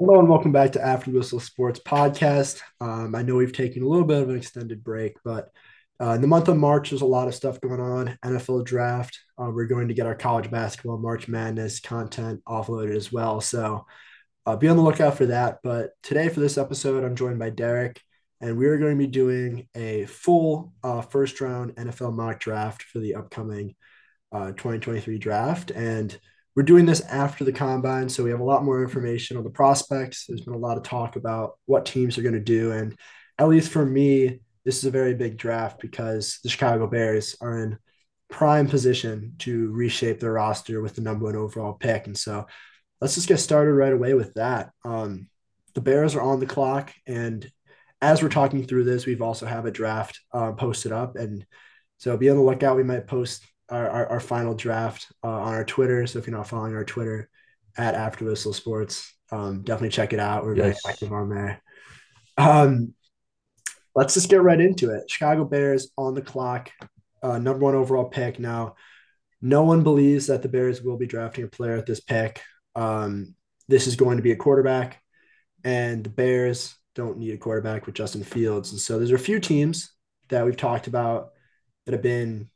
Hello and welcome back to After Whistle Sports Podcast. Um, I know we've taken a little bit of an extended break, but uh, in the month of March, there's a lot of stuff going on. NFL draft. Uh, we're going to get our college basketball March Madness content offloaded as well. So uh, be on the lookout for that. But today, for this episode, I'm joined by Derek, and we are going to be doing a full uh, first round NFL mock draft for the upcoming uh, 2023 draft. And we're doing this after the combine, so we have a lot more information on the prospects. There's been a lot of talk about what teams are going to do. And at least for me, this is a very big draft because the Chicago Bears are in prime position to reshape their roster with the number one overall pick. And so let's just get started right away with that. Um, the Bears are on the clock. And as we're talking through this, we've also have a draft uh, posted up. And so be on the lookout. We might post our, our, our final draft uh, on our Twitter. So if you're not following our Twitter at After Whistle Sports, um, definitely check it out. We're yes. very active on there. Um, let's just get right into it. Chicago Bears on the clock, uh, number one overall pick. Now, no one believes that the Bears will be drafting a player at this pick. Um, this is going to be a quarterback, and the Bears don't need a quarterback with Justin Fields. And so there's a few teams that we've talked about that have been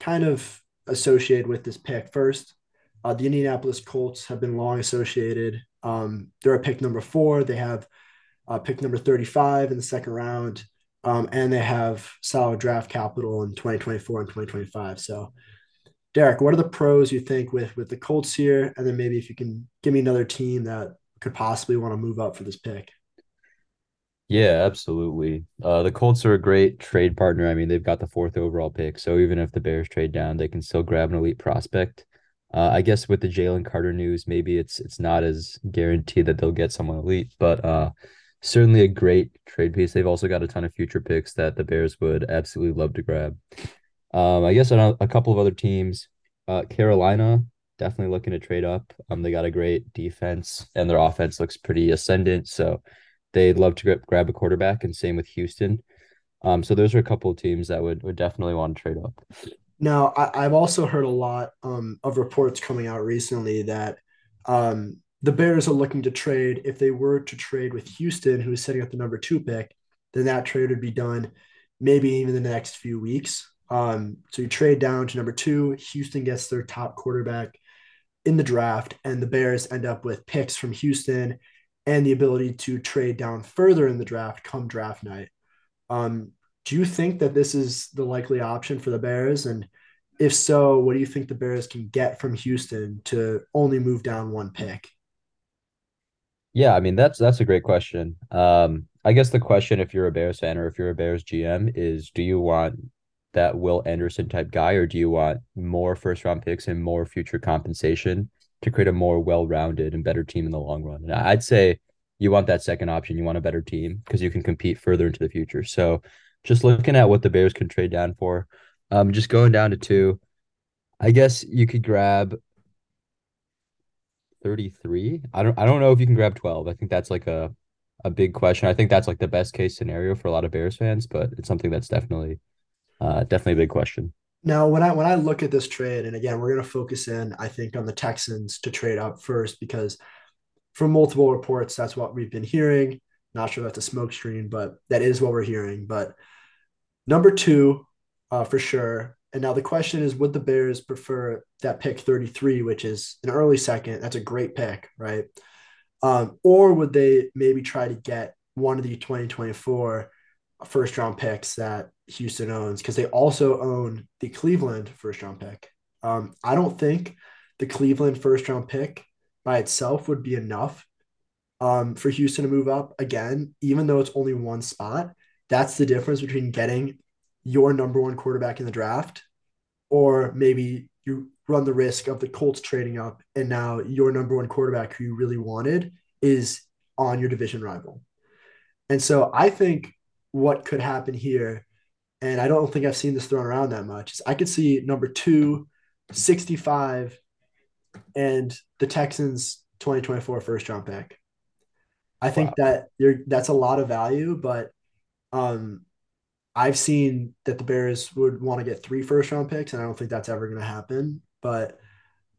kind of associated with this pick. First, uh, the Indianapolis Colts have been long associated. Um, they're a pick number four. They have uh, pick number 35 in the second round. Um, and they have solid draft capital in 2024 and 2025. So, Derek, what are the pros you think with with the Colts here? And then maybe if you can give me another team that could possibly want to move up for this pick. Yeah, absolutely. Uh, the Colts are a great trade partner. I mean, they've got the fourth overall pick, so even if the Bears trade down, they can still grab an elite prospect. Uh, I guess with the Jalen Carter news, maybe it's it's not as guaranteed that they'll get someone elite, but uh, certainly a great trade piece. They've also got a ton of future picks that the Bears would absolutely love to grab. Um, I guess a, a couple of other teams, uh, Carolina definitely looking to trade up. Um, they got a great defense, and their offense looks pretty ascendant, so they'd love to grab a quarterback, and same with Houston. Um, so those are a couple of teams that would would definitely want to trade up. Now, I, have also heard a lot um, of reports coming out recently that um, the Bears are looking to trade. If they were to trade with Houston, who is setting up the number two pick, then that trade would be done maybe even the next few weeks. Um, so you trade down to number two. Houston gets their top quarterback in the draft, and the Bears end up with picks from Houston and the ability to trade down further in the draft come draft night. Um, do you think that this is the likely option for the Bears? And if so, what do you think the Bears can get from Houston to only move down one pick? Yeah, I mean that's that's a great question. Um, I guess the question, if you're a Bears fan or if you're a Bears GM, is do you want that Will Anderson type guy, or do you want more first round picks and more future compensation to create a more well-rounded and better team in the long run. And I'd say you want that second option. You want a better team because you can compete further into the future. So just looking at what the Bears can trade down for, um, just going down to two, I guess you could grab 33. I don't I don't know if you can grab 12. I think that's like a a big question. I think that's like the best case scenario for a lot of Bears fans, but it's something that's definitely uh definitely a big question. Now, when I when I look at this trade, and again, we're going to focus in, I think, on the Texans to trade up first because from multiple reports, that's what we've been hearing. Not sure that's a smoke screen, but that is what we're hearing. But number two, uh, for sure. And now the question is, would the Bears prefer that pick 33, which is an early second? That's a great pick, right? Um, or would they maybe try to get one of the 2024 first round picks that Houston owns because they also own the Cleveland first round pick. Um, I don't think the Cleveland first round pick by itself would be enough um, for Houston to move up again, even though it's only one spot. That's the difference between getting your number one quarterback in the draft, or maybe you run the risk of the Colts trading up, and now your number one quarterback who you really wanted is on your division rival. And so I think what could happen here and I don't think I've seen this thrown around that much. I could see number two, 65, and the Texans 2024 first round pick. I think wow. that you're that's a lot of value, but um, I've seen that the Bears would want to get three first round picks, and I don't think that's ever going to happen. But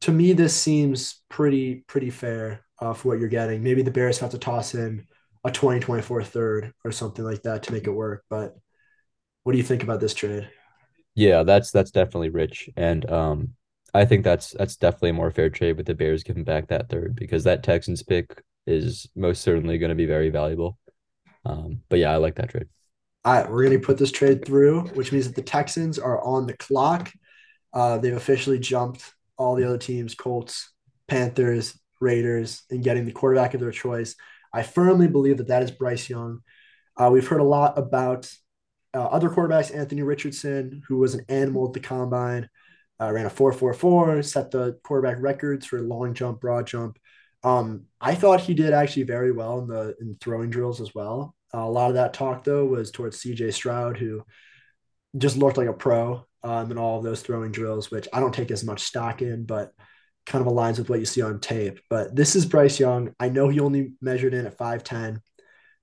to me, this seems pretty pretty fair uh, for what you're getting. Maybe the Bears have to toss in a 2024 third or something like that to make it work. But what do you think about this trade? Yeah, that's that's definitely rich, and um, I think that's that's definitely a more fair trade with the Bears giving back that third because that Texans pick is most certainly going to be very valuable. Um, but yeah, I like that trade. All right, we're going to put this trade through, which means that the Texans are on the clock. Uh, they've officially jumped all the other teams, Colts, Panthers, Raiders, and getting the quarterback of their choice. I firmly believe that that is Bryce Young. Uh, we've heard a lot about uh, other quarterbacks, Anthony Richardson, who was an animal at the combine, uh, ran a 4.44, set the quarterback records for long jump, broad jump. Um, I thought he did actually very well in the in throwing drills as well. Uh, a lot of that talk though was towards CJ Stroud, who just looked like a pro um, in all of those throwing drills, which I don't take as much stock in, but kind of aligns with what you see on tape. But this is Bryce Young. I know he only measured in at 5'10,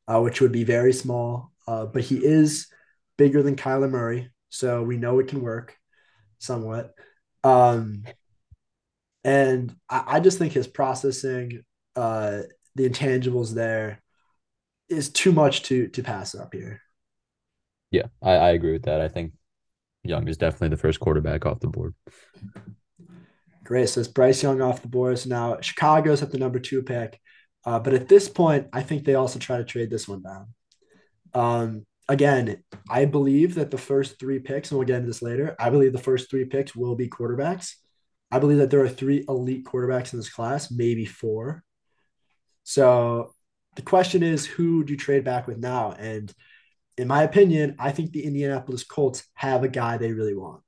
uh, which would be very small, uh, but he is bigger than Kyler Murray. So we know it can work somewhat. Um, and I, I just think his processing, uh, the intangibles there is too much to to pass up here. Yeah, I, I agree with that. I think Young is definitely the first quarterback off the board. Great. So it's Bryce Young off the board. So now Chicago's at the number two pick. Uh, but at this point, I think they also try to trade this one down. Um, again, I believe that the first three picks, and we'll get into this later, I believe the first three picks will be quarterbacks. I believe that there are three elite quarterbacks in this class, maybe four. So the question is, who do you trade back with now? And in my opinion, I think the Indianapolis Colts have a guy they really want.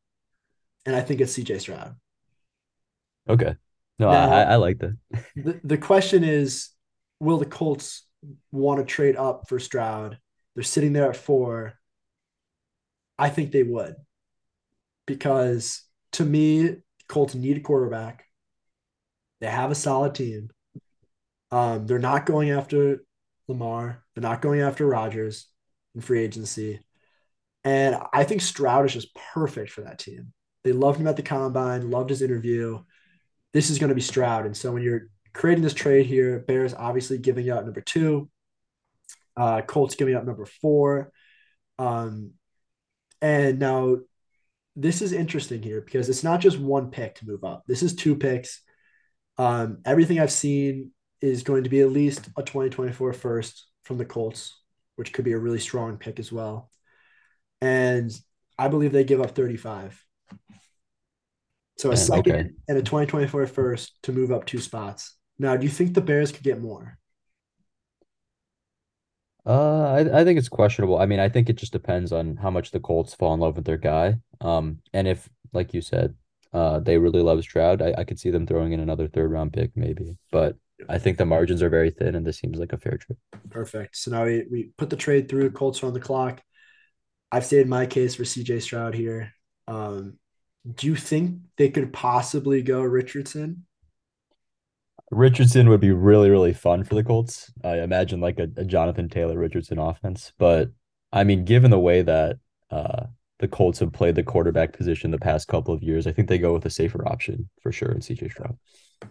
And I think it's CJ Stroud. Okay. No, now, I, I like that. the, the question is will the Colts want to trade up for Stroud? They're sitting there at four. I think they would. Because to me, Colts need a quarterback. They have a solid team. Um, they're not going after Lamar. They're not going after Rodgers in free agency. And I think Stroud is just perfect for that team. They loved him at the combine, loved his interview. This is going to be Stroud. And so when you're creating this trade here, Bears obviously giving out number two, uh, Colts giving up number four. Um, and now this is interesting here because it's not just one pick to move up. This is two picks. Um, everything I've seen is going to be at least a 2024 first from the Colts, which could be a really strong pick as well. And I believe they give up 35. So a second okay. and a 2024 first to move up two spots. Now, do you think the Bears could get more? Uh, I, I think it's questionable. I mean, I think it just depends on how much the Colts fall in love with their guy. Um, and if, like you said, uh, they really love Stroud, I, I could see them throwing in another third round pick maybe. But I think the margins are very thin, and this seems like a fair trade. Perfect. So now we, we put the trade through. Colts are on the clock. I've stated my case for CJ Stroud here. Um, do you think they could possibly go Richardson? Richardson would be really, really fun for the Colts. I imagine like a, a Jonathan Taylor Richardson offense. But I mean, given the way that uh, the Colts have played the quarterback position the past couple of years, I think they go with a safer option for sure in CJ Stroud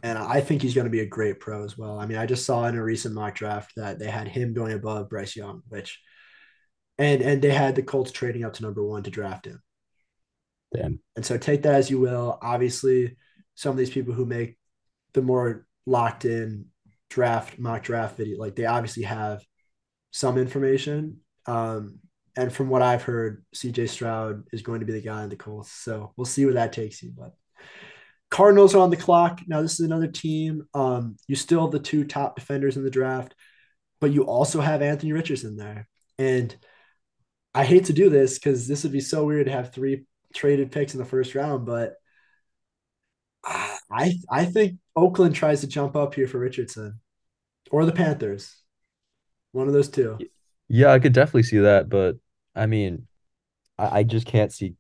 and I think he's going to be a great pro as well. I mean, I just saw in a recent mock draft that they had him going above Bryce Young, which, and and they had the Colts trading up to number one to draft him. Damn. And so take that as you will. Obviously, some of these people who make the more locked in draft mock draft video, like they obviously have some information. Um, and from what I've heard, CJ Stroud is going to be the guy in the Colts. So we'll see where that takes you. But Cardinals are on the clock. Now, this is another team. Um, you still have the two top defenders in the draft, but you also have Anthony Richardson there. And I hate to do this because this would be so weird to have three traded picks in the first round, but I I think Oakland tries to jump up here for Richardson or the Panthers. One of those two. Yeah, I could definitely see that, but I mean, I, I just can't see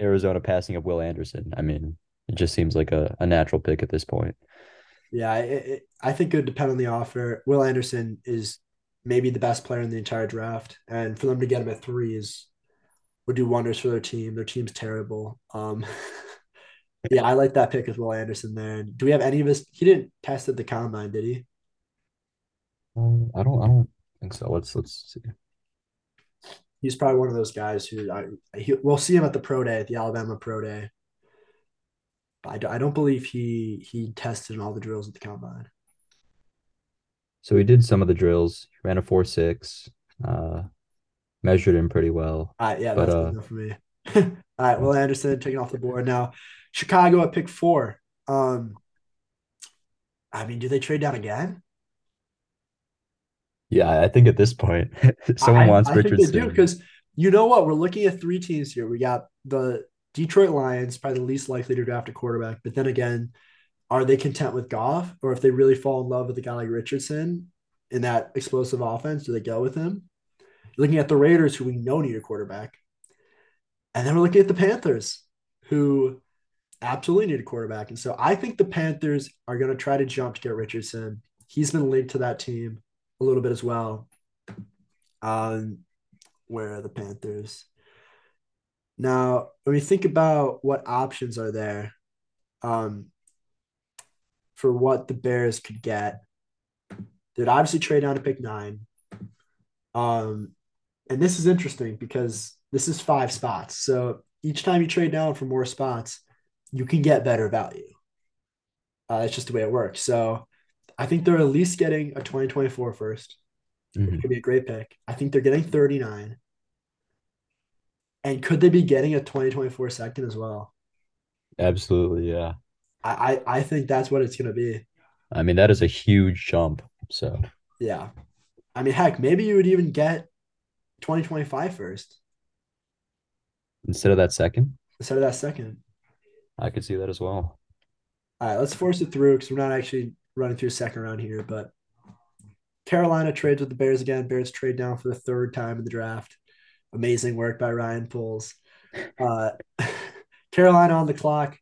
Arizona passing up Will Anderson. I mean, it just seems like a, a natural pick at this point. Yeah, it, it, I think it would depend on the offer. Will Anderson is maybe the best player in the entire draft, and for them to get him at three is would do wonders for their team. Their team's terrible. Um, Yeah, I like that pick as well, Anderson there. Do we have any of his? He didn't test at the combine, did he? Um, I don't I don't think so. Let's let's see. He's probably one of those guys who I he, we'll see him at the pro day at the Alabama pro day. I, I don't believe he he tested in all the drills at the combine. So he did some of the drills. He ran a four six. Uh, measured him pretty well. All right, yeah, But that's good uh, enough for me. all right, Will Anderson taking off the board now. Chicago at pick four. Um, I mean, do they trade down again? yeah, I think at this point, someone I, wants I think they do Richardson. because you know what? We're looking at three teams here. We got the Detroit Lions, probably the least likely to draft a quarterback. But then again, are they content with Goff? Or if they really fall in love with a guy like Richardson in that explosive offense, do they go with him? Looking at the Raiders, who we know need a quarterback. And then we're looking at the Panthers, who absolutely need a quarterback. And so I think the Panthers are going to try to jump to get Richardson. He's been linked to that team a little bit as well. Um, where are the Panthers? Now, when we think about what options are there um, for what the Bears could get, they'd obviously trade down to pick nine. Um, and this is interesting because this is five spots. So each time you trade down for more spots, you can get better value. Uh, that's just the way it works. So I think they're at least getting a 2024 first, which Mhm. could be a great pick. I think they're getting 39. And could they be getting a 2024 second as well? Absolutely, yeah. I, I, I think that's what it's going to be. I mean, that is a huge jump. So Yeah. I mean, heck, maybe you would even get 2025 first instead of that second, instead of that second. I could see that as well. All right, let's force it through because we're not actually running through a second round here. But Carolina trades with the Bears again. Bears trade down for the third time in the draft. Amazing work by Ryan Poles. Uh, Carolina on the clock.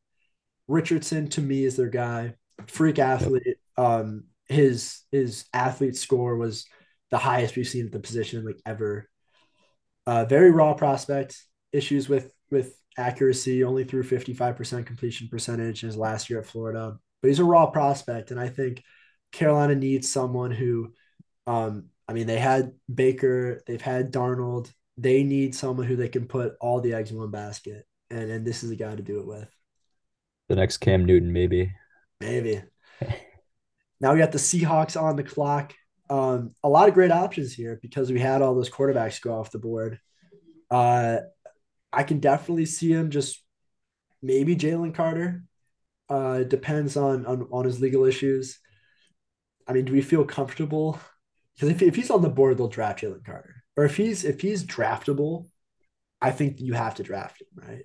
Richardson to me is their guy. Freak athlete. Um, his his athlete score was the highest we've seen at the position like ever. Uh, very raw prospect. Issues with with accuracy. Only threw fifty five percent completion percentage his last year at Florida. But he's a raw prospect, and I think Carolina needs someone who. Um, I mean, they had Baker, they've had Darnold. They need someone who they can put all the eggs in one basket, and and this is the guy to do it with. The next Cam Newton, maybe. Maybe. Now we got the Seahawks on the clock. Um, a lot of great options here because we had all those quarterbacks go off the board. Uh, I can definitely see him just maybe Jalen Carter. Uh, depends on, on on his legal issues. I mean, do we feel comfortable? Because if, if he's on the board, they'll draft Jalen Carter. Or if he's if he's draftable, I think you have to draft him, right?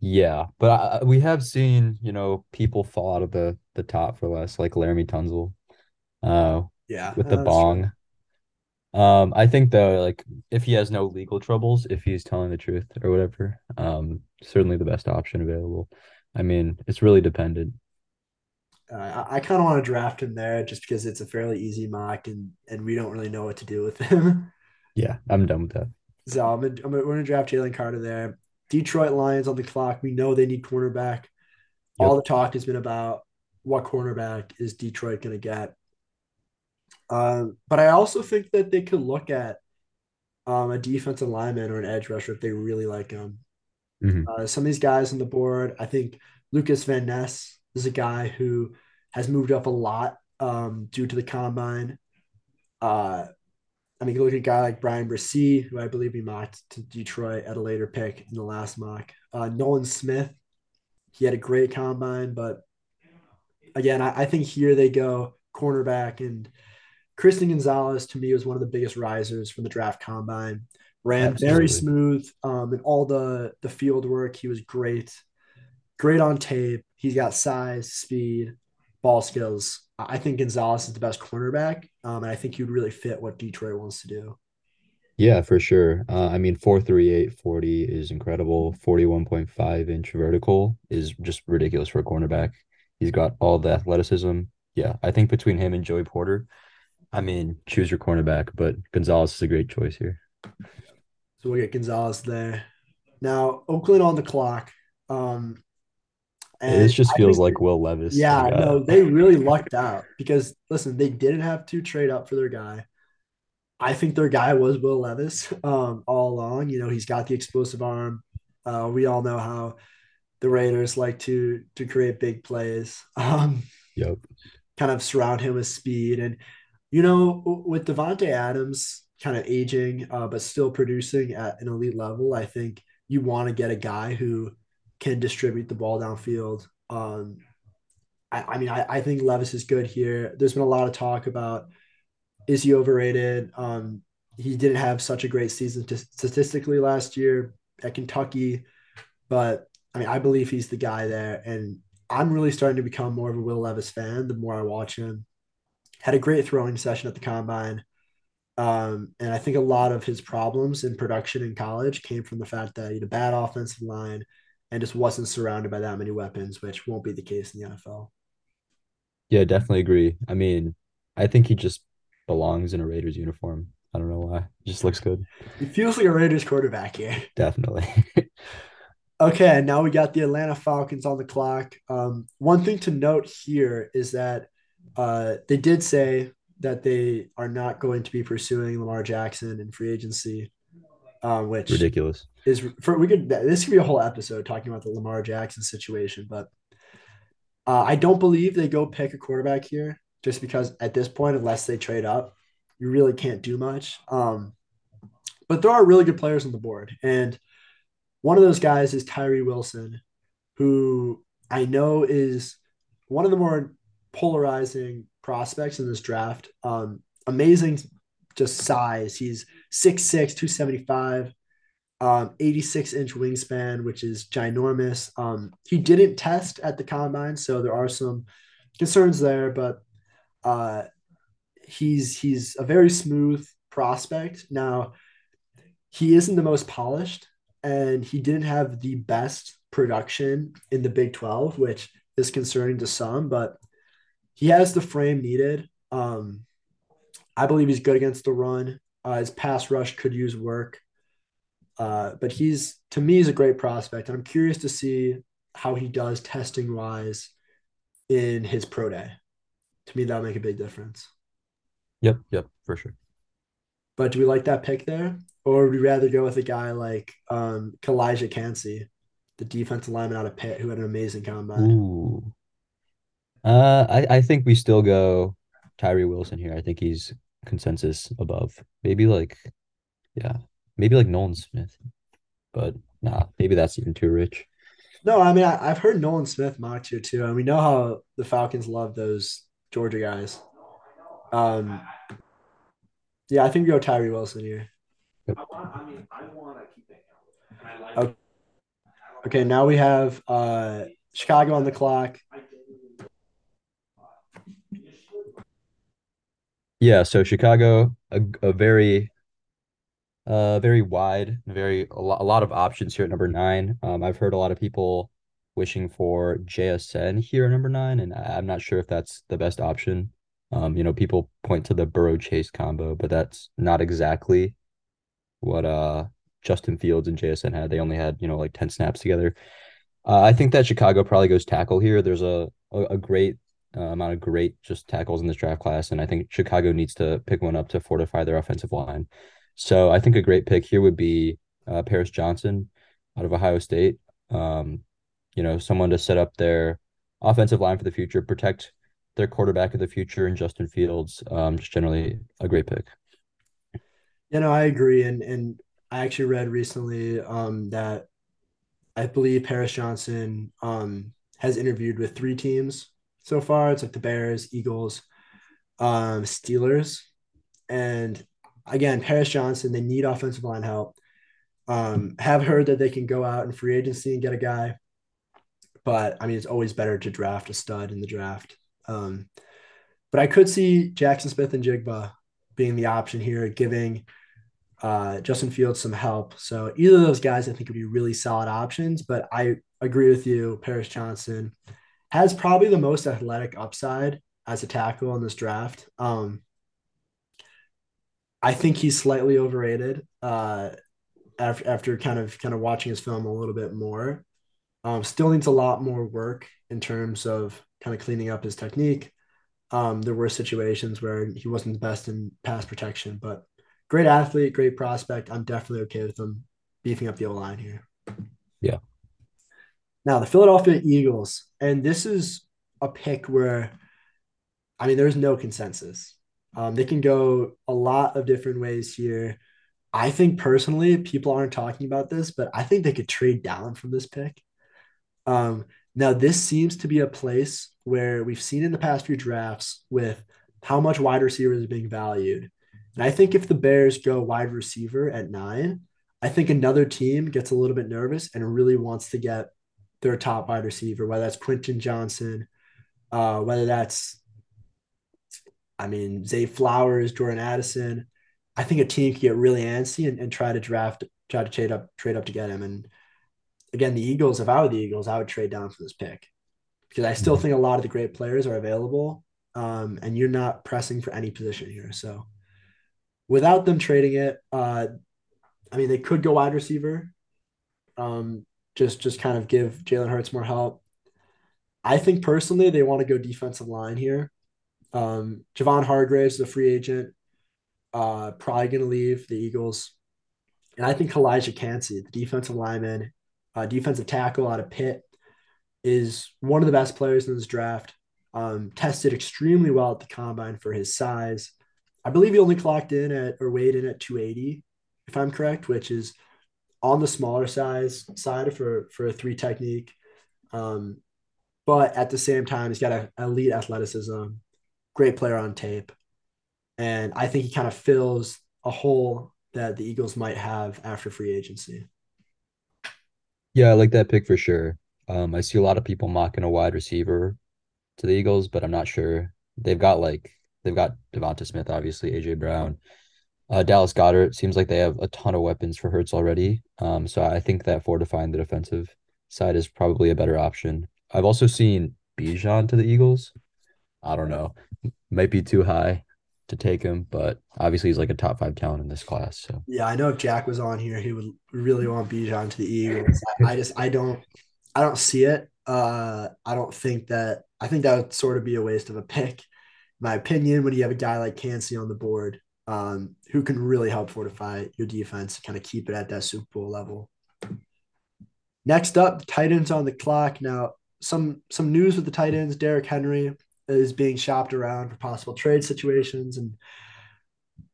Yeah, but I, we have seen, you know, people fall out of the the top for less, like Laremy Tunsil, uh, Yeah, with the bong. true. Um, I think though, like if he has no legal troubles, if he's telling the truth or whatever, um, certainly the best option available. I mean, it's really dependent. Uh, I, I kind of want to draft him there just because it's a fairly easy mock and and we don't really know what to do with him. Yeah, I'm done with that. so I'm gonna, I'm gonna, we're gonna draft Jalen Carter there. Detroit Lions on the clock. We know they need cornerback. All the talk has been about what cornerback is Detroit going to get. Um, but I also think that they could look at um, a defensive lineman or an edge rusher if they really like him. hmm Uh, some of these guys on the board, I think Lucas Van Ness is a guy who has moved up a lot um, due to the combine. Uh, I mean, you look at a guy like Bryan Bresee, who I believe he mocked to Detroit at a later pick in the last mock. Uh, Nolan Smith, he had a great combine, but again, I, I think here they go cornerback and Christian Gonzalez to me was one of the biggest risers from the draft combine. Ran very smooth um, in all the the field work. He was great, great on tape. He's got size, speed, ball skills. I think Gonzalez is the best cornerback, um, and I think he'd really fit what Detroit wants to do. Yeah, for sure. Uh, I mean, 438 40 is incredible. 41.5 inch vertical is just ridiculous for a cornerback. He's got all the athleticism. Yeah, I think between him and Joey Porter, I mean, choose your cornerback, but Gonzalez is a great choice here. So we'll get Gonzalez there. Now Oakland on the clock. Um, This And just feels like Will Levis. yeah, Like uh no, they really lucked out because listen, they didn't have to trade up for their guy. I think their guy was Will Levis um, all along. You know, he's got the explosive arm. Uh, we all know how the Raiders like to to create big plays, um, yep. kind of surround him with speed. And, you know, with Davante Adams kind of aging, uh, but still producing at an elite level, I think you want to get a guy who can distribute the ball downfield. Um, I, I mean, I, I think Levis is good here. There's been a lot of talk about is he overrated? Um, he didn't have such a great season t- statistically last year at Kentucky, but I mean, I believe he's the guy there. And I'm really starting to become more of a Will Levis fan the more I watch him. Had a great throwing session at the combine. Um, and I think a lot of his problems in production in college came from the fact that he had a bad offensive line and just wasn't surrounded by that many weapons, which won't be the case in the NFL. Yeah, definitely agree. I mean, I think he just belongs in a Raiders uniform. I don't know why. He just looks good. He feels like a Raiders quarterback here. Definitely. Okay, now we got the Atlanta Falcons on the clock. Um, one thing to note here is that uh, they did say that they are not going to be pursuing Lamar Jackson in free agency, uh, which Ridiculous. is for we could this could be a whole episode talking about the Lamar Jackson situation. But uh, I don't believe they go pick a quarterback here, just because at this point, unless they trade up, you really can't do much. Um, but there are really good players on the board, and one of those guys is Tyree Wilson, who I know is one of the more polarizing prospects in this draft. Um, amazing just size. He's 6'6, 275, um, 86 inch wingspan, which is ginormous. Um, he didn't test at the combine, so there are some concerns there, but uh, he's he's a very smooth prospect. Now, he isn't the most polished, and he didn't have the best production in the Big 12, which is concerning to some, but he has the frame needed. Um, I believe he's good against the run. Uh, his pass rush could use work. Uh, but he's to me he's a great prospect. And I'm curious to see how he does testing wise in his pro day. To me, that'll make a big difference. Yep, yep, for sure. But do we like that pick there? Or would we rather go with a guy like um Calijah Kancey, the defensive lineman out of Pitt, who had an amazing combine? Ooh. Uh, I, I think we still go Tyree Wilson here. I think he's consensus above. Maybe like, yeah, maybe like Nolan Smith, but nah, maybe that's even too rich. No, I mean I, have heard Nolan Smith mocked here too, and we know how the Falcons love those Georgia guys. Um, yeah, I think we go Tyree Wilson here. Yep. Okay. okay, now we have uh, Chicago on the clock. Yeah, so Chicago, a, a very uh very wide, very a lot, a lot of options here at number nine. Um, I've heard a lot of people wishing for JSN here at number nine, and I, I'm not sure if that's the best option. Um, you know, people point to the Burrow Chase combo, but that's not exactly what uh Justin Fields and JSN had. They only had, you know, like 10 snaps together. Uh, I think that Chicago probably goes tackle here. There's a a, a great uh, amount of great just tackles in this draft class, and I think Chicago needs to pick one up to fortify their offensive line. So I think a great pick here would be uh, Paris Johnson out of Ohio State. Um, you know, someone to set up their offensive line for the future, protect their quarterback of the future, and Justin Fields. Um, just generally a great pick. You know, I agree, and and I actually read recently um, that I believe Paris Johnson um, has interviewed with three teams so far. It's like the Bears, Eagles, um, Steelers, and again, Paris Johnson. They need offensive line help. Um, have heard that they can go out in free agency and get a guy, but I mean, it's always better to draft a stud in the draft. Um, but I could see Jaxon Smith-Njigba being the option here, giving uh, Justin Fields some help. So either of those guys, I think, would be really solid options. But I agree with you. Paris Johnson has probably the most athletic upside as a tackle in this draft. Um, I think he's slightly overrated uh, after, after kind of kind of watching his film a little bit more. Um, still needs a lot more work in terms of kind of cleaning up his technique. Um, there were situations where he wasn't the best in pass protection, but great athlete, great prospect. I'm definitely okay with him beefing up the O line here. Yeah. Now the Philadelphia Eagles, and this is a pick where, I mean, there's no consensus. Um, they can go a lot of different ways here. I think personally, people aren't talking about this, but I think they could trade down from this pick. Um, now, this seems to be a place where we've seen in the past few drafts with how much wide receiver is being valued. And I think if the Bears go wide receiver at nine, I think another team gets a little bit nervous and really wants to get their top wide receiver, whether that's Quentin Johnston, uh, whether that's, I mean, Zay Flowers, Jordan Addison. I think a team could get really antsy and, and try to draft, try to trade up, trade up to get him. And again, the Eagles, if I were the Eagles, I would trade down for this pick because I still mm-hmm. think a lot of the great players are available. Um, and you're not pressing for any position here. So without them trading it, uh, I mean, they could go wide receiver. Um, just just kind of give Jalen Hurts more help. I think personally they want to go defensive line here. Um, Javon Hargraves is a free agent, uh, probably going to leave the Eagles. And I think Calijah Kancey, the defensive lineman, uh, defensive tackle out of Pitt, is one of the best players in this draft. Um, tested extremely well at the combine for his size. I believe he only clocked in at or weighed in at 280, if I'm correct, which is on the smaller size side for for a three technique. Um, but at the same time, he's got an elite athleticism, great player on tape, and I think he kind of fills a hole that the Eagles might have after free agency. Yeah, I like that pick for sure. Um, I see a lot of people mocking a wide receiver to the Eagles, but I'm not sure. They've got like they've got Devonta Smith, obviously, AJ Brown, uh, Dallas Goedert. Seems like they have a ton of weapons for Hurts already. Um, so I think that fortifying the defensive side is probably a better option. I've also seen Bijan to the Eagles. I don't know, might be too high to take him, but obviously he's like a top five talent in this class. So yeah, I know if Jack was on here, he would really want Bijan to the Eagles. I, I just I don't I don't see it. Uh, I don't think that I think that would sort of be a waste of a pick, my opinion. When you have a guy like Kancey on the board, um, who can really help fortify your defense, kind of keep it at that Super Bowl level. Next up, the Titans on the clock. Now, some some news with the Titans. Derrick Henry is being shopped around for possible trade situations, and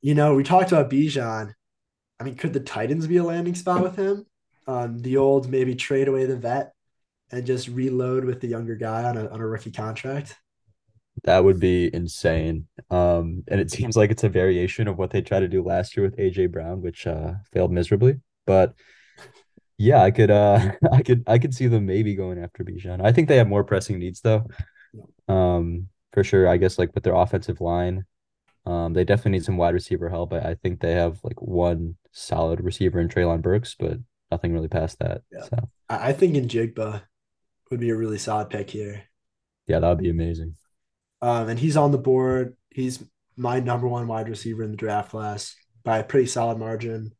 you know we talked about Bijan. I mean, could the Titans be a landing spot with him? Um, the old maybe trade away the vet and just reload with the younger guy on a on a rookie contract. That would be insane. Um, and it seems like it's a variation of what they tried to do last year with AJ Brown, which uh failed miserably. But yeah, I could uh I could I could see them maybe going after Bijan. I think they have more pressing needs though. Um, for sure. I guess like with their offensive line, um, they definitely need some wide receiver help. I, I think they have like one solid receiver in Treylon Burks, but nothing really past that. Yeah. So I think Njigba would be a really solid pick here. Yeah, that would be amazing. Um, and he's on the board. He's my number one wide receiver in the draft class by a pretty solid margin.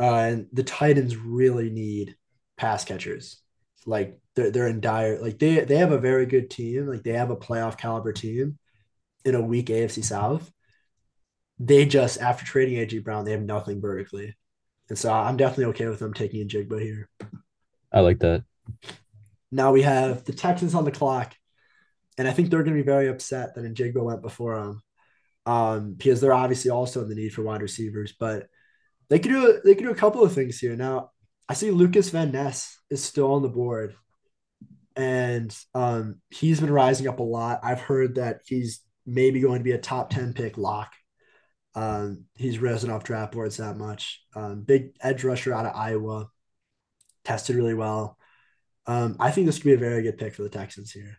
Uh, and the Titans really need pass catchers. Like they're they're in dire like they they have a very good team. Like they have a playoff caliber team in a weak AFC South. They just after trading AJ Brown, they have nothing vertically. And so I'm definitely okay with them taking Njigba here. I like that. Now we have the Texans on the clock, and I think they're going to be very upset that Njigba went before them, um, because they're obviously also in the need for wide receivers. But they could do they could do a couple of things here. Now I see Lucas Van Ness is still on the board, and um, he's been rising up a lot. I've heard that he's maybe going to be a top ten pick lock. Um, he's risen off draft boards that much. Um, big edge rusher out of Iowa, tested really well. Um, I think this could be a very good pick for the Texans here.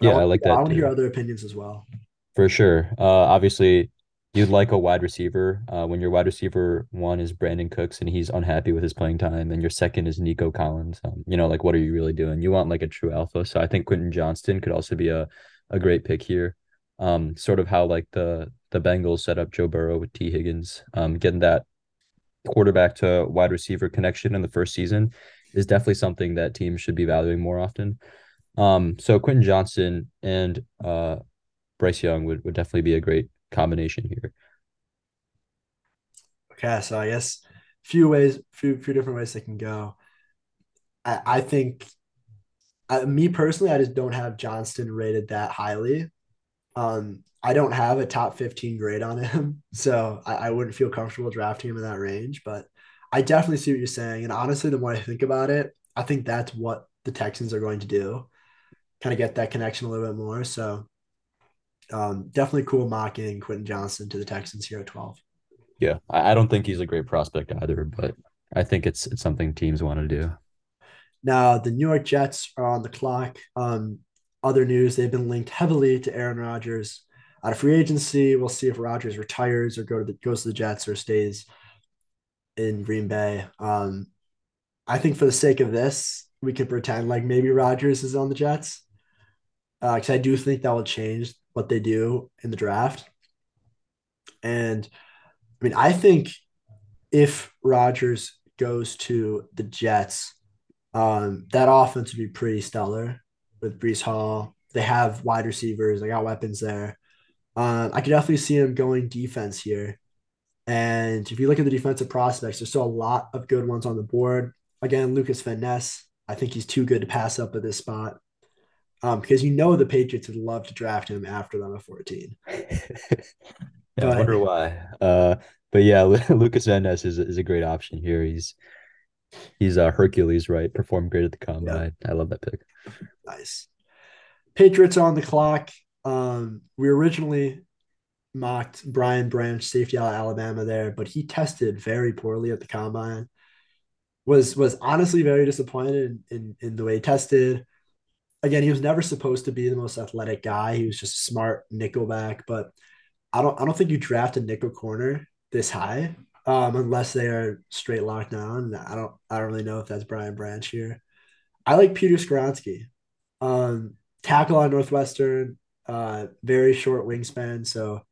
Yeah, I, want, I like that. I want to hear other opinions as well. For sure. Uh, obviously, you'd like a wide receiver. Uh, when your wide receiver one is Brandin Cooks and he's unhappy with his playing time, and your second is Nico Collins. Um, you know, like what are you really doing? You want like a true alpha. So I think Quentin Johnston could also be a a great pick here. Um, sort of how like the the Bengals set up Joe Burrow with Tee Higgins, um, getting that quarterback to wide receiver connection in the first season is definitely something that teams should be valuing more often. Um, so Quentin Johnston and uh, Bryce Young would, would definitely be a great combination here. Okay, so I guess few ways, few few different ways they can go. I, I think, I, me personally, I just don't have Johnston rated that highly. Um, I don't have a top 15 grade on him, so I, I wouldn't feel comfortable drafting him in that range. But I definitely see what you're saying. And honestly, the more I think about it, I think that's what the Texans are going to do. Kind of get that connection a little bit more. So um, definitely cool mocking Quentin Johnston to the Texans here at 12. Yeah, I, don't think he's a great prospect either, but I think it's it's something teams want to do. Now the New York Jets are on the clock. Um, other news: they've been linked heavily to Aaron Rodgers out of free agency. We'll see if Rodgers retires or go to the, goes to the Jets or stays in Green Bay. Um, I think for the sake of this, we could pretend like maybe Rodgers is on the Jets because uh, I do think that will change what they do in the draft. And I mean, I think if Rodgers goes to the Jets, um, that offense would be pretty stellar with Breece Hall. They have wide receivers. They got weapons there. Um, I could definitely see him going defense here. And if you look at the defensive prospects, there's still a lot of good ones on the board. Again, Lucas Van Ness, I think he's too good to pass up at this spot. Um, because you know the Patriots would love to draft him after them at 14. yeah, but, I wonder why. Uh, but yeah, Lucas Van Ness is, is a great option here. He's he's a uh, Hercules, right? Performed great at the combine. Yeah. I love that pick. Nice. Patriots on the clock. Um, we originally mocked Brian Branch, safety out of Alabama there, but he tested very poorly at the combine. Was was honestly very disappointed in, in, in the way he tested. Again, he was never supposed to be the most athletic guy. He was just smart nickelback, but I don't I don't think you draft a nickel corner this high um, unless they are straight locked down. I don't I don't really know if that's Brian Branch here. I like Peter Skoronski. Um, tackle on Northwestern, uh, very short wingspan, so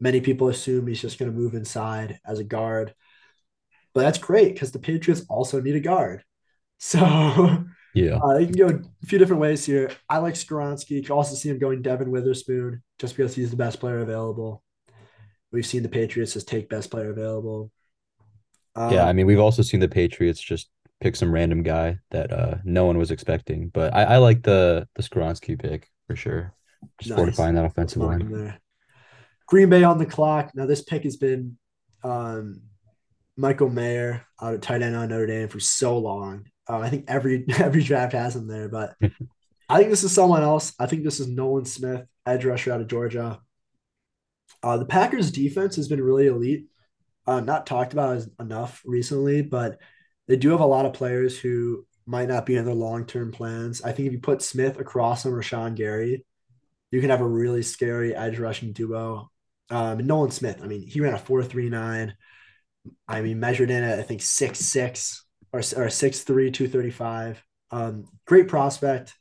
many people assume he's just going to move inside as a guard. But that's great because the Patriots also need a guard. So yeah, uh, you can go a few different ways here. I like Skoronski. You can also see him going Devon Witherspoon just because he's the best player available. We've seen the Patriots just take best player available. Um, yeah, I mean, we've also seen the Patriots just pick some random guy that uh, no one was expecting. But I, I like the the Skoronski pick for sure. Just nice. fortifying that offensive line. There. Green Bay on the clock. Now this pick has been um, Michael Mayer out of tight end on Notre Dame for so long. Uh, I think every every draft has him there, but I think this is someone else. I think this is Nolan Smith, edge rusher out of Georgia. Uh, the Packers defense has been really elite. Uh, not talked about as enough recently, but they do have a lot of players who might not be in their long term plans. I think if you put Smith across from Rashan Gary, you can have a really scary edge rushing duo. Um, and Nolan Smith, I mean, he ran a 4.39. I mean, measured in at, I think, six six or, or 6'3, 235. Um, great prospect.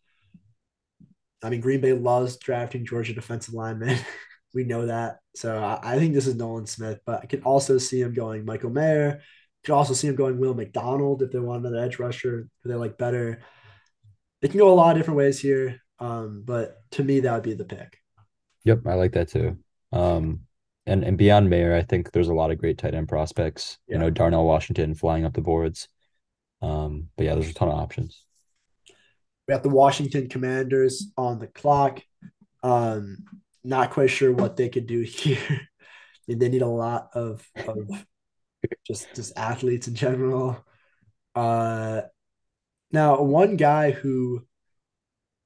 I mean, Green Bay loves drafting Georgia defensive linemen. We know that. So I, I think this is Nolan Smith, but I could also see him going Michael Mayer. Could also see him going Will McDonald if they want another edge rusher who they like better. They can go a lot of different ways here. Um, but to me, that would be the pick. Yep, I like that too. Um, and and beyond Mayer, I think there's a lot of great tight end prospects. Yeah. You know, Darnell Washington flying up the boards. Um, but yeah, there's a ton of options. We have the Washington Commanders on the clock. Um, not quite sure what they could do here. they need a lot of of just just athletes in general. Uh, now, one guy who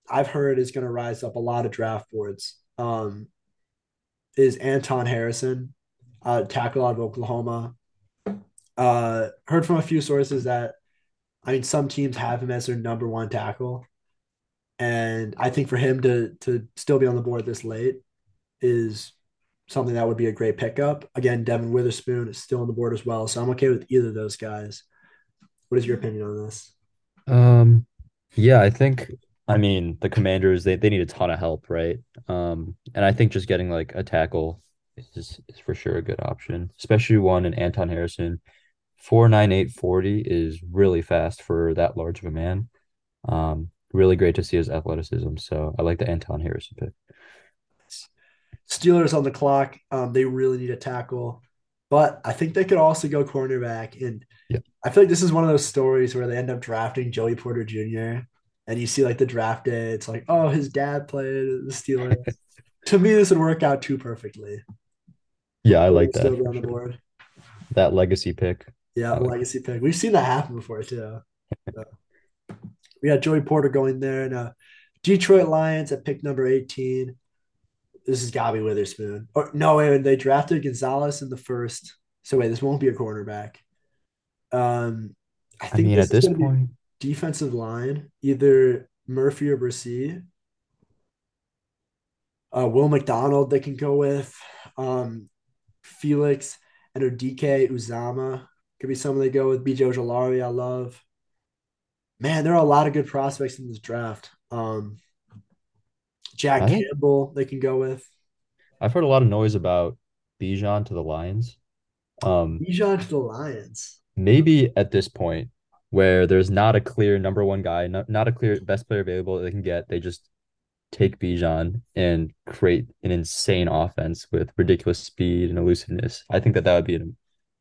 I've heard is going to rise up a lot of draft boards um, is Anton Harrison, uh, tackle out of Oklahoma. Uh, heard from a few sources that I mean some teams have him as their number one tackle, and I think for him to to still be on the board this late is something that would be a great pickup. Again, Devon Witherspoon is still on the board as well, so I'm okay with either of those guys. What is your opinion on this? Um, yeah, I think I mean the Commanders they they need a ton of help, right? Um, and I think just getting like a tackle is is for sure a good option, especially one in Anton Harrison. Four nine eight forty is really fast for that large of a man. Um, really great to see his athleticism. So I like the Anton Harrison pick. Steelers on the clock. Um, they really need a tackle, but I think they could also go cornerback. And yeah. I feel like this is one of those stories where they end up drafting Joey Porter Jr. And you see like the draft day, it's like, oh, his dad played the Steelers. to me, this would work out too perfectly. Yeah, I like that. Still on the sure. board. That legacy pick. Yeah, legacy pick. We've seen that happen before too. So, we had Joey Porter going there, and uh, Detroit Lions at pick number eighteen this is Gabby Witherspoon. Or no, wait, they drafted Gonzalez in the first. So wait, this won't be a cornerback. Um, I think I mean, at this point, defensive line, either Murphy or Bresee. Uh, Will McDonald, they can go with. Um, Felix Anudike-Uzomah could be someone they go with. BJ Ojulari, I love. Man, there are a lot of good prospects in this draft. Um, Jack I Campbell they can go with. I've heard a lot of noise about Bijan to the Lions. Um, Bijan to the Lions. Maybe at this point where there's not a clear number one guy, not, not a clear best player available that they can get, they just take Bijan and create an insane offense with ridiculous speed and elusiveness. I think that that would be a,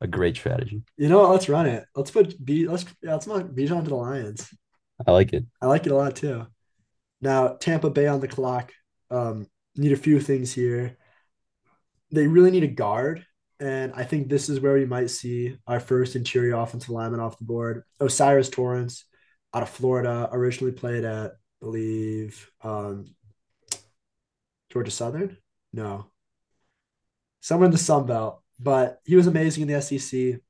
a great strategy. You know what? Let's run it. Let's put B. Let's yeah, let's put Bijan to the Lions. I like it. I like it a lot too. Now, Tampa Bay on the clock. Um, need a few things here. They really need a guard. And I think this is where we might see our first interior offensive lineman off the board. O'Cyrus Torrence, out of Florida, originally played at, I believe, um, Georgia Southern? No. Somewhere in the Sun Belt. But he was amazing in the SEC.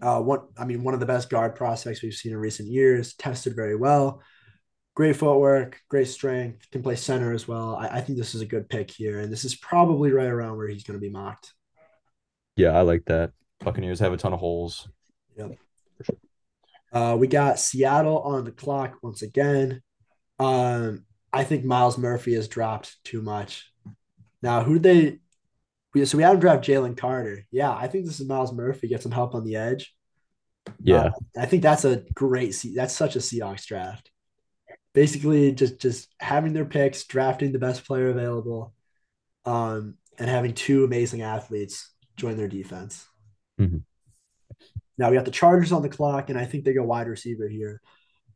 Uh, one, I mean, one of the best guard prospects we've seen in recent years, tested very well great footwork, great strength, can play center as well. I, I, think this is a good pick here, and this is probably right around where he's going to be mocked. Yeah, I like that. Buccaneers have a ton of holes. Yep. Sure. Uh, we got Seattle on the clock once again. Um, I think Myles Murphy has dropped too much. Now, who do they? We, so we haven't drafted Jalen Carter. Yeah, I think this is Myles Murphy. Get some help on the edge. Yeah, uh, I think that's a great. That's such a Seahawks draft basically just just having their picks, drafting the best player available, um, and having two amazing athletes join their defense. Mm-hmm. Now we got the Chargers on the clock, and I think they go wide receiver here.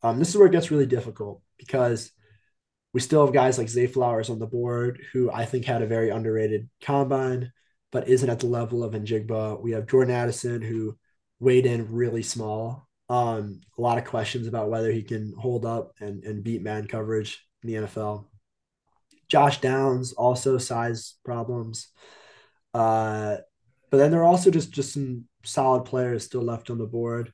Um, this is where it gets really difficult because we still have guys like Zay Flowers on the board, who I think had a very underrated combine, but isn't at the level of Njigba. We have Jordan Addison, who weighed in really small um, a lot of questions about whether he can hold up and, and beat man coverage in the NFL. Josh Downs also size problems. Uh, but then there are also just just some solid players still left on the board.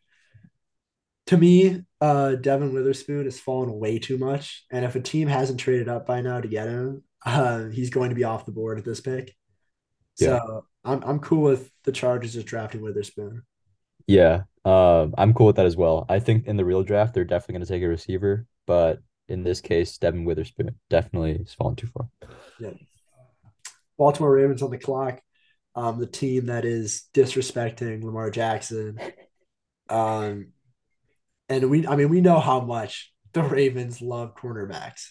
To me, uh, Devon Witherspoon has fallen way too much, and if a team hasn't traded up by now to get him, uh, he's going to be off the board at this pick. Yeah. So I'm I'm cool with the Chargers just drafting Witherspoon. Yeah, uh, I'm cool with that as well. I think in the real draft, they're definitely going to take a receiver, but in this case, Devon Witherspoon definitely has fallen too far. Yeah. Baltimore Ravens on the clock. Um, the team that is disrespecting Lamar Jackson. Um, and we, I mean, we know how much the Ravens love cornerbacks.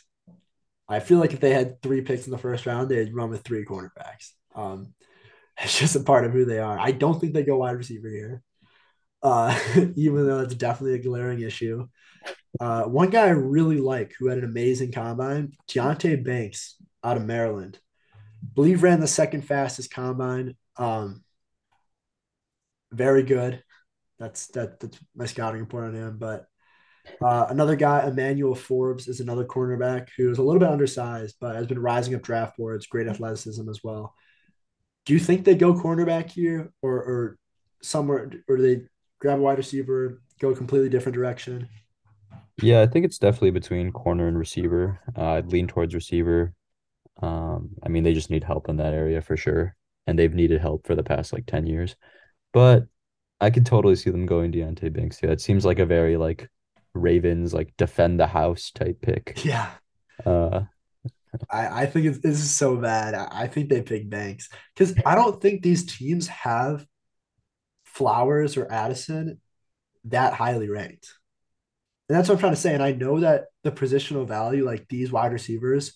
I feel like if they had three picks in the first round, they'd run with three cornerbacks. Um, it's just a part of who they are. I don't think they go wide receiver here uh, even though it's definitely a glaring issue. Uh, one guy I really like who had an amazing combine, Deonte Banks out of Maryland. believe ran the second fastest combine. Um, very good. That's that, that's my scouting report on him. But uh, another guy, Emmanuel Forbes, is another cornerback who is a little bit undersized, but has been rising up draft boards. Great athleticism as well. Do you think they go cornerback here, or or somewhere, or do they grab a wide receiver, go a completely different direction? Yeah, I think it's definitely between corner and receiver. Uh, I'd lean towards receiver. Um, I mean, they just need help in that area for sure, and they've needed help for the past like ten years. But I could totally see them going Deonte Banks. Yeah, it seems like a very like Ravens like defend the house type pick. Yeah. Uh, I, I think it's, this is so bad. I, I think they pick Banks because I don't think these teams have Flowers or Addison that highly ranked. And that's what I'm trying to say. And I know that the positional value, like these wide receivers,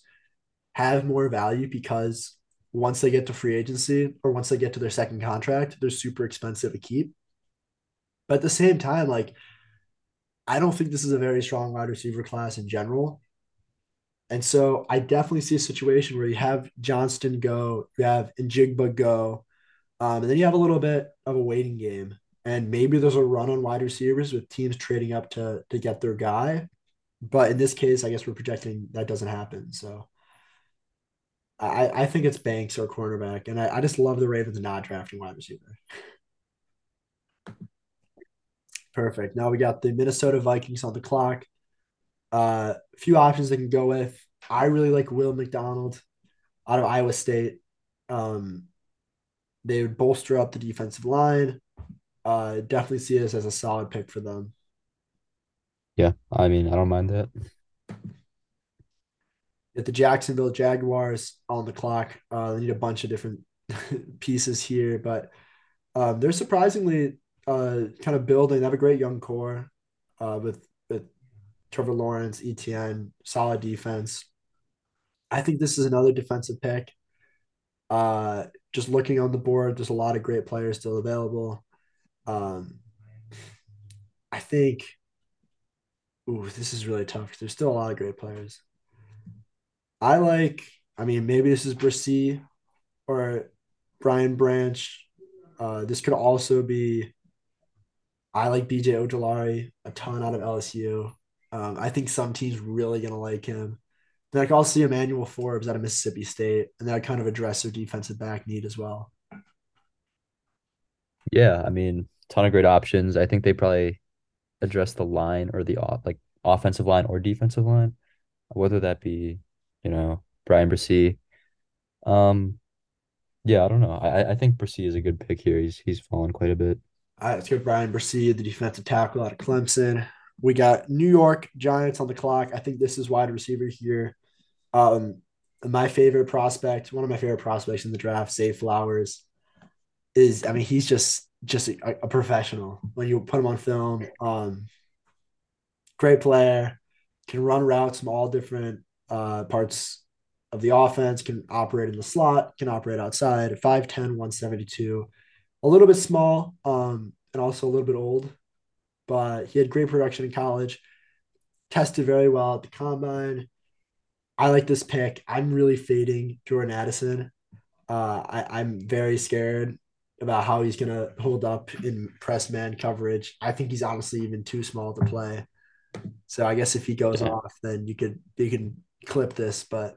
have more value because once they get to free agency or once they get to their second contract, they're super expensive to keep. But at the same time, like I don't think this is a very strong wide receiver class in general. And so I definitely see a situation where you have Johnston go, you have Njigba go, um, and then you have a little bit of a waiting game. And maybe there's a run on wide receivers with teams trading up to to get their guy. But in this case, I guess we're projecting that doesn't happen. So I, I think it's Banks or cornerback. And I, I just love the Ravens not drafting wide receiver. Perfect. Now we got the Minnesota Vikings on the clock. Uh, a few options they can go with. I really like Will McDonald out of Iowa State. Um, they would bolster up the defensive line. Uh, definitely see this as a solid pick for them. Yeah, I mean, I don't mind that. At the Jacksonville Jaguars on the clock, uh, they need a bunch of different pieces here, but um, they're surprisingly uh, kind of building. They have a great young core uh, with with Trevor Lawrence, ETN, solid defense. I think this is another defensive pick. Uh, just looking on the board, there's a lot of great players still available. Um, I think, ooh, this is really tough. There's still a lot of great players. I like, I mean, maybe this is Bresee or Brian Branch. Uh, this could also be I like BJ Ojulari a ton out of LSU. Um, I think some teams really gonna like him. Then I can also see Emmanuel Forbes out of Mississippi State, and that kind of address their defensive back need as well. Yeah, I mean, ton of great options. I think they probably address the line or the off like offensive line or defensive line, whether that be, you know, Bryan Bresee. Um, yeah, I don't know. I I think Bresee is a good pick here. He's he's fallen quite a bit. Let's go Bryan Bresee, the defensive tackle out of Clemson. We got New York Giants on the clock. I think this is wide receiver here. Um, my favorite prospect, one of my favorite prospects in the draft, Zay Flowers, is I mean he's just just a, a professional when you put him on film. Um, great player, can run routes from all different uh, parts of the offense, can operate in the slot, can operate outside. 5'10, 172 a little bit small um, and also a little bit old, but he had great production in college. Tested very well at the combine. I like this pick. I'm really fading Jordan Addison. Uh, I, I'm very scared about how he's gonna hold up in press man coverage. I think he's honestly even too small to play. So I guess if he goes yeah. off, then you could you can clip this. But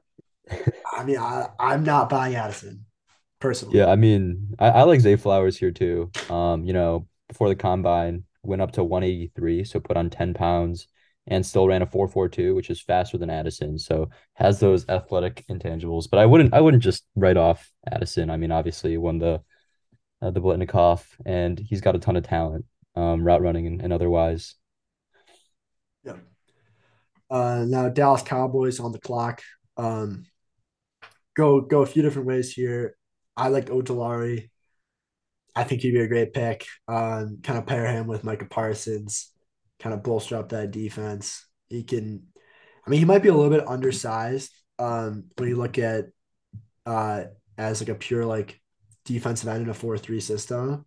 I mean, I, I'm not buying Addison personally. Yeah, I mean, I, I like Zay Flowers here too. Um, you know, before the combine, went up to 183, so put on 10 pounds and still ran a 442, which is faster than Addison. So has those athletic intangibles. But I wouldn't I wouldn't just write off Addison. I mean, obviously he won the uh, the Biletnikoff and he's got a ton of talent, um, route running and, and otherwise. Yeah. Uh, now Dallas Cowboys on the clock. Um, go go a few different ways here. I like Ojulari. I think he'd be a great pick. Um, kind of pair him with Micah Parsons, kind of bolster up that defense. He can, I mean, he might be a little bit undersized um, when you look at uh, as like a pure like defensive end in a four three system,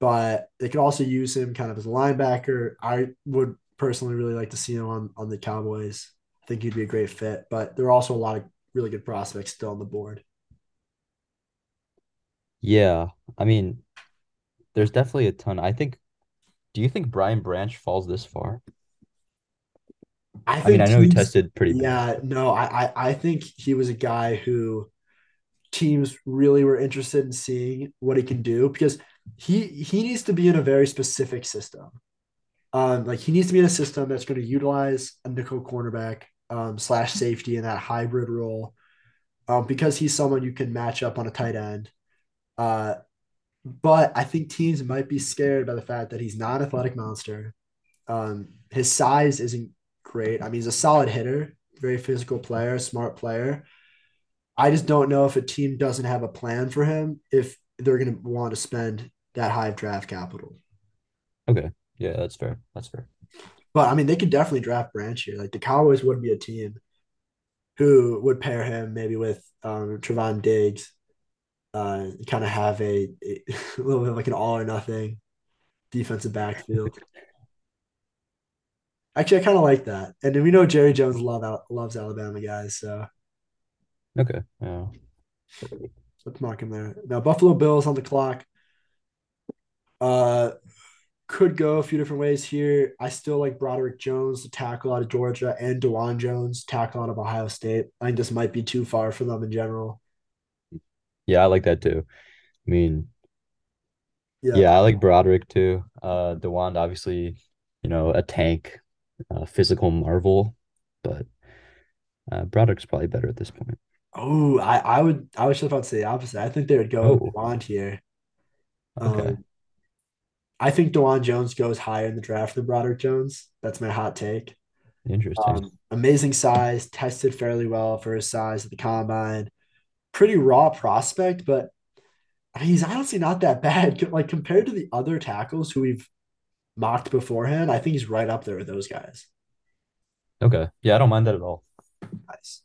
but they could also use him kind of as a linebacker. I would personally really like to see him on on the Cowboys. I think he'd be a great fit, but there are also a lot of really good prospects still on the board. Yeah, I mean, there's definitely a ton. I think. Do you think Brian Branch falls this far? I, I mean, I know he tested pretty. Yeah, bad. no, I, I I think he was a guy who teams really were interested in seeing what he can do because he he needs to be in a very specific system. Um, like he needs to be in a system that's going to utilize a nickel cornerback um, slash safety in that hybrid role, um, because he's someone you can match up on a tight end uh, but I think teams might be scared by the fact that he's not an athletic monster. Um, his size isn't great. I mean, he's a solid hitter, very physical player, smart player. I just don't know if a team doesn't have a plan for him if they're going to want to spend that high of draft capital. Okay. Yeah, that's fair. That's fair. But I mean, they could definitely draft Branch here. Like the Cowboys would be a team who would pair him maybe with um, Trevon Diggs, uh, kind of have a, a, a little bit like an all or nothing defensive backfield. Actually, I kind of like that. And we know Jerry Jones love loves Alabama guys, so Okay. Yeah. let's mark him there. Now Buffalo Bills on the clock. Uh, could go a few different ways here. I still like Broderick Jones, the tackle out of Georgia, and Dawand Jones, tackle out of Ohio State. I think this might be too far for them in general. Yeah, I like that too. I mean, Yeah. yeah, I like Broderick too. Uh, Dawand, obviously, you know, a tank, uh, physical marvel, but uh, Broderick's probably better at this point. Oh, I, I would I was just about to say the opposite. I think they would go Oh, Dawand here. okay. Um, I think Dawand Jones goes higher in the draft than Broderick Jones. That's my hot take. Interesting. Um, amazing size, tested fairly well for his size at the combine. Pretty raw prospect, but he's honestly not that bad. Like compared to the other tackles who we've mocked beforehand, I think he's right up there with those guys. Okay. Yeah, I don't mind that at all. Nice.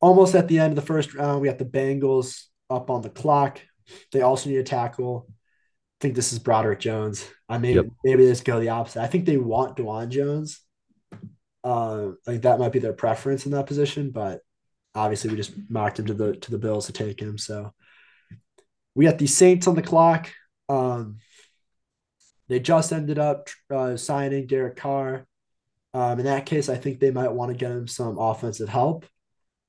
Almost at the end of the first round, we got the Bengals up on the clock. They also need a tackle. I think this is Broderick Jones. I Yep. mean, maybe this go the opposite. I think they want Dawand Jones. Uh, like that might be their preference in that position, but obviously we just mocked him to the to the Bills to take him. So we got the Saints on the clock. Um, they just ended up uh, signing Derek Carr. Um, in that case, I think they might want to get him some offensive help.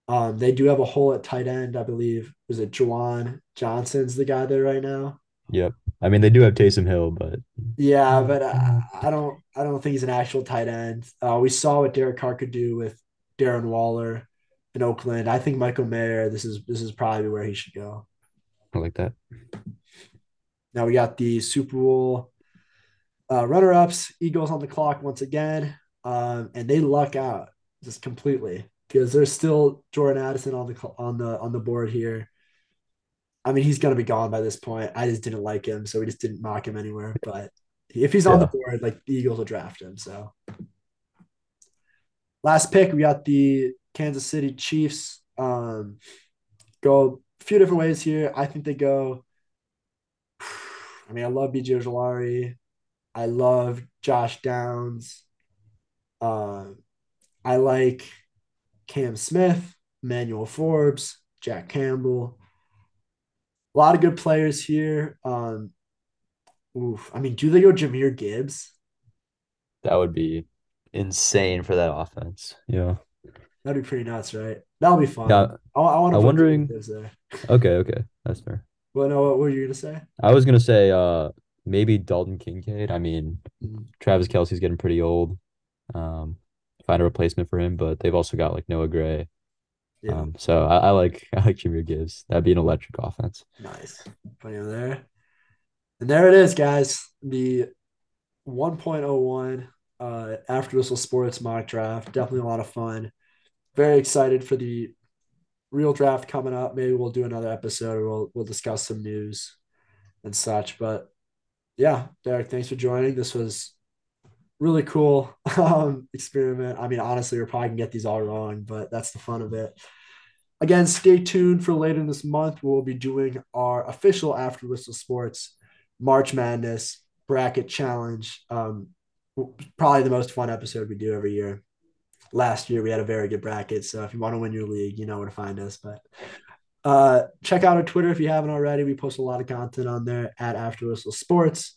Um, they do have a hole at tight end, I believe. Was it Juwan Johnson's the guy there right now? Yep. I mean, they do have Taysom Hill, but Yeah, but I, I don't I don't think he's an actual tight end. Uh, we saw what Derek Carr could do with Darren Waller in Oakland. I think Michael Mayer, this is this is probably where he should go. I like that. Now we got the Super Bowl uh, runner-ups, Eagles on the clock once again, um, and they luck out just completely because there's still Jordan Addison on the on the on the board here. I mean, he's gonna be gone by this point. I just didn't like him, so we just didn't mock him anywhere. But if he's on the board, like the Eagles will draft him. So last pick, we got the Kansas City Chiefs. Um, go a few different ways here. I think they go. I mean, I love BJ Ojulari. I love Josh Downs. Uh, I like Cam Smith, Manuel Forbes, Jack Campbell. A lot of good players here. Um, oof. I mean, do they go Jahmyr Gibbs? That would be insane for that offense. Yeah. That'd be pretty nuts, right? That'll be fun. Yeah. I, I want to I'm wondering-. Okay. Okay. That's fair. Well, no, what were you gonna say? I was gonna say uh maybe Dalton Kincaid. I mean, Mhm. Travis Kelce's getting pretty old. Um, find a replacement for him, but they've also got like Noah Gray. Yeah, Um, so I, I like I like Jahmyr Gibbs. That'd be an electric offense. nice. Put him there. And there it is, guys. The 1.01 uh, After Whistle Sports mock draft. Definitely a lot of fun. Very excited for the real draft coming up. Maybe we'll do another episode we'll, we'll discuss some news and such. But yeah, Derek, thanks for joining. This was really cool um, experiment. I mean, honestly, we're probably gonna get these all wrong, but that's the fun of it. Again, stay tuned for later this month. We'll be doing our official After Whistle Sports March Madness bracket challenge. Um, probably the most fun episode we do every year. Last year we had a very good bracket, so if you want to win your league, you know where to find us. But uh, check out our Twitter if you haven't already. We post a lot of content on there at After Whistle Sports.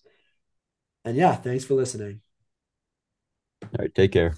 And yeah, thanks for listening. All right, take care.